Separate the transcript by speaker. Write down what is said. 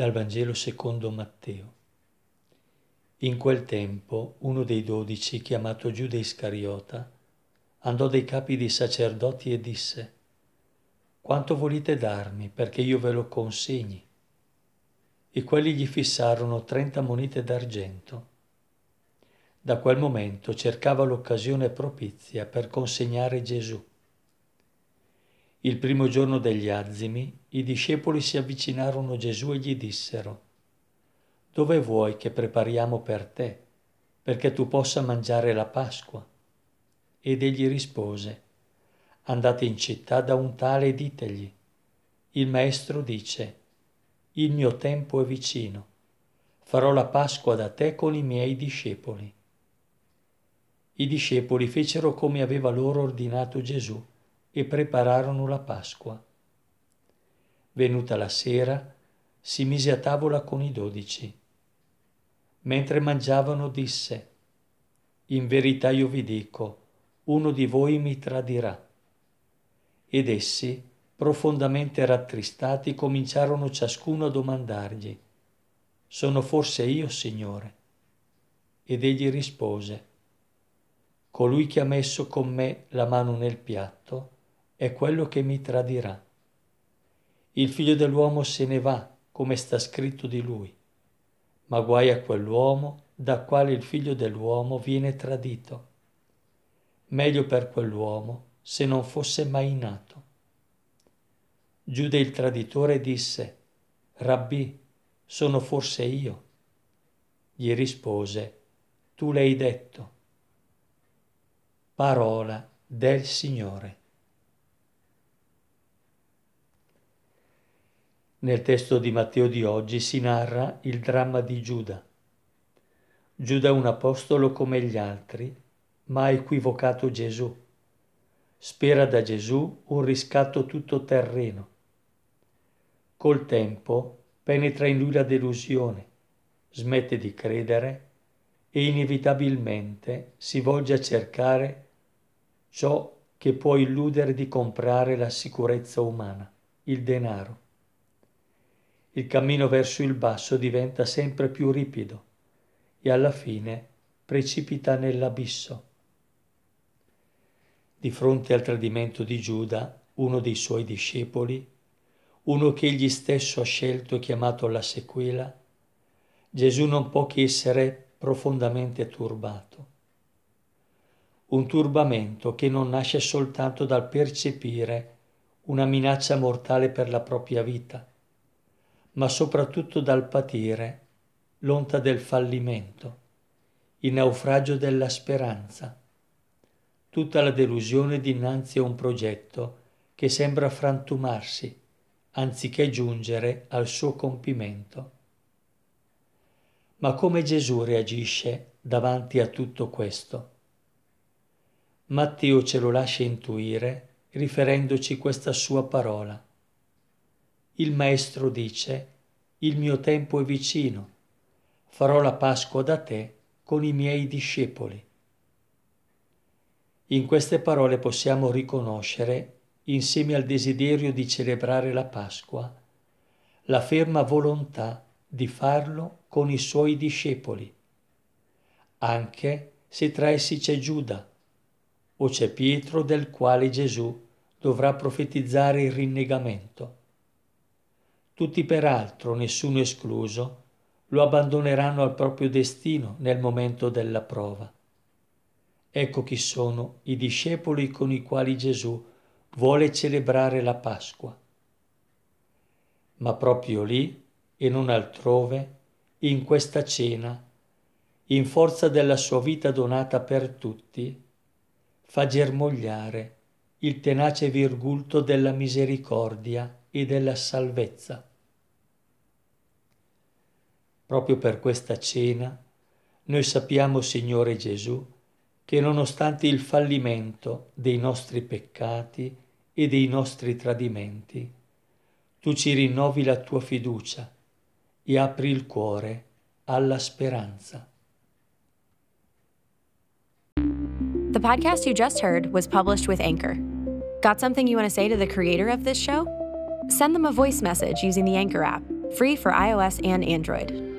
Speaker 1: Dal Vangelo secondo Matteo. In quel tempo uno dei dodici, chiamato Giuda Iscariota, andò dai capi dei sacerdoti e disse, Quanto volete darmi perché io ve lo consegni? E quelli gli fissarono trenta monete d'argento. Da quel momento cercava l'occasione propizia per consegnare Gesù. Il primo giorno degli azimi, i discepoli si avvicinarono a Gesù e gli dissero, Dove vuoi che prepariamo per te, perché tu possa mangiare la Pasqua? Ed egli rispose, Andate in città da un tale e ditegli, il Maestro dice, Il mio tempo è vicino, farò la Pasqua da te con i miei discepoli. I discepoli fecero come aveva loro ordinato Gesù e prepararono la Pasqua. Venuta la sera, si mise a tavola con i dodici. Mentre mangiavano disse, In verità io vi dico, uno di voi mi tradirà. Ed essi, profondamente rattristati, cominciarono ciascuno a domandargli, Sono forse io, Signore? Ed egli rispose, Colui che ha messo con me la mano nel piatto è quello che mi tradirà. Il figlio dell'uomo se ne va, come sta scritto di lui, ma guai a quell'uomo da quale il figlio dell'uomo viene tradito. Meglio per quell'uomo se non fosse mai nato. Giuda il traditore disse, Rabbi, sono forse io? Gli rispose, tu l'hai detto. Parola del Signore. Nel testo di Matteo di oggi si narra il dramma di Giuda. Giuda è un apostolo come gli altri, ma ha equivocato Gesù. Spera da Gesù un riscatto tutto terreno. Col tempo penetra in lui la delusione, smette di credere e inevitabilmente si volge a cercare ciò che può illudere di comprare la sicurezza umana, il denaro il cammino verso il basso diventa sempre più ripido e alla fine precipita nell'abisso. Di fronte al tradimento di Giuda, uno dei suoi discepoli, uno che egli stesso ha scelto e chiamato alla sequela, Gesù non può che essere profondamente turbato. Un turbamento che non nasce soltanto dal percepire una minaccia mortale per la propria vita, ma soprattutto dal patire l'onta del fallimento, il naufragio della speranza, tutta la delusione dinanzi a un progetto che sembra frantumarsi anziché giungere al suo compimento. Ma come Gesù reagisce davanti a tutto questo? Matteo ce lo lascia intuire riferendoci questa sua parola. Il Maestro dice, il mio tempo è vicino, farò la Pasqua da te con i miei discepoli. In queste parole possiamo riconoscere, insieme al desiderio di celebrare la Pasqua, la ferma volontà di farlo con i suoi discepoli, anche se tra essi c'è Giuda o c'è Pietro del quale Gesù dovrà profetizzare il rinnegamento. Tutti peraltro, nessuno escluso, lo abbandoneranno al proprio destino nel momento della prova. Ecco chi sono i discepoli con i quali Gesù vuole celebrare la Pasqua. Ma proprio lì e non altrove, in questa cena, in forza della sua vita donata per tutti, fa germogliare il tenace virgulto della misericordia e della salvezza. Proprio per questa cena noi sappiamo, Signore Gesù, che nonostante il fallimento dei nostri peccati e dei nostri tradimenti, tu ci rinnovi la tua fiducia e apri il cuore alla speranza.
Speaker 2: The podcast you just heard was published with Anchor. Got something you want to say to the creator of this show? Send them a voice message using the Anchor app free for iOS and Android.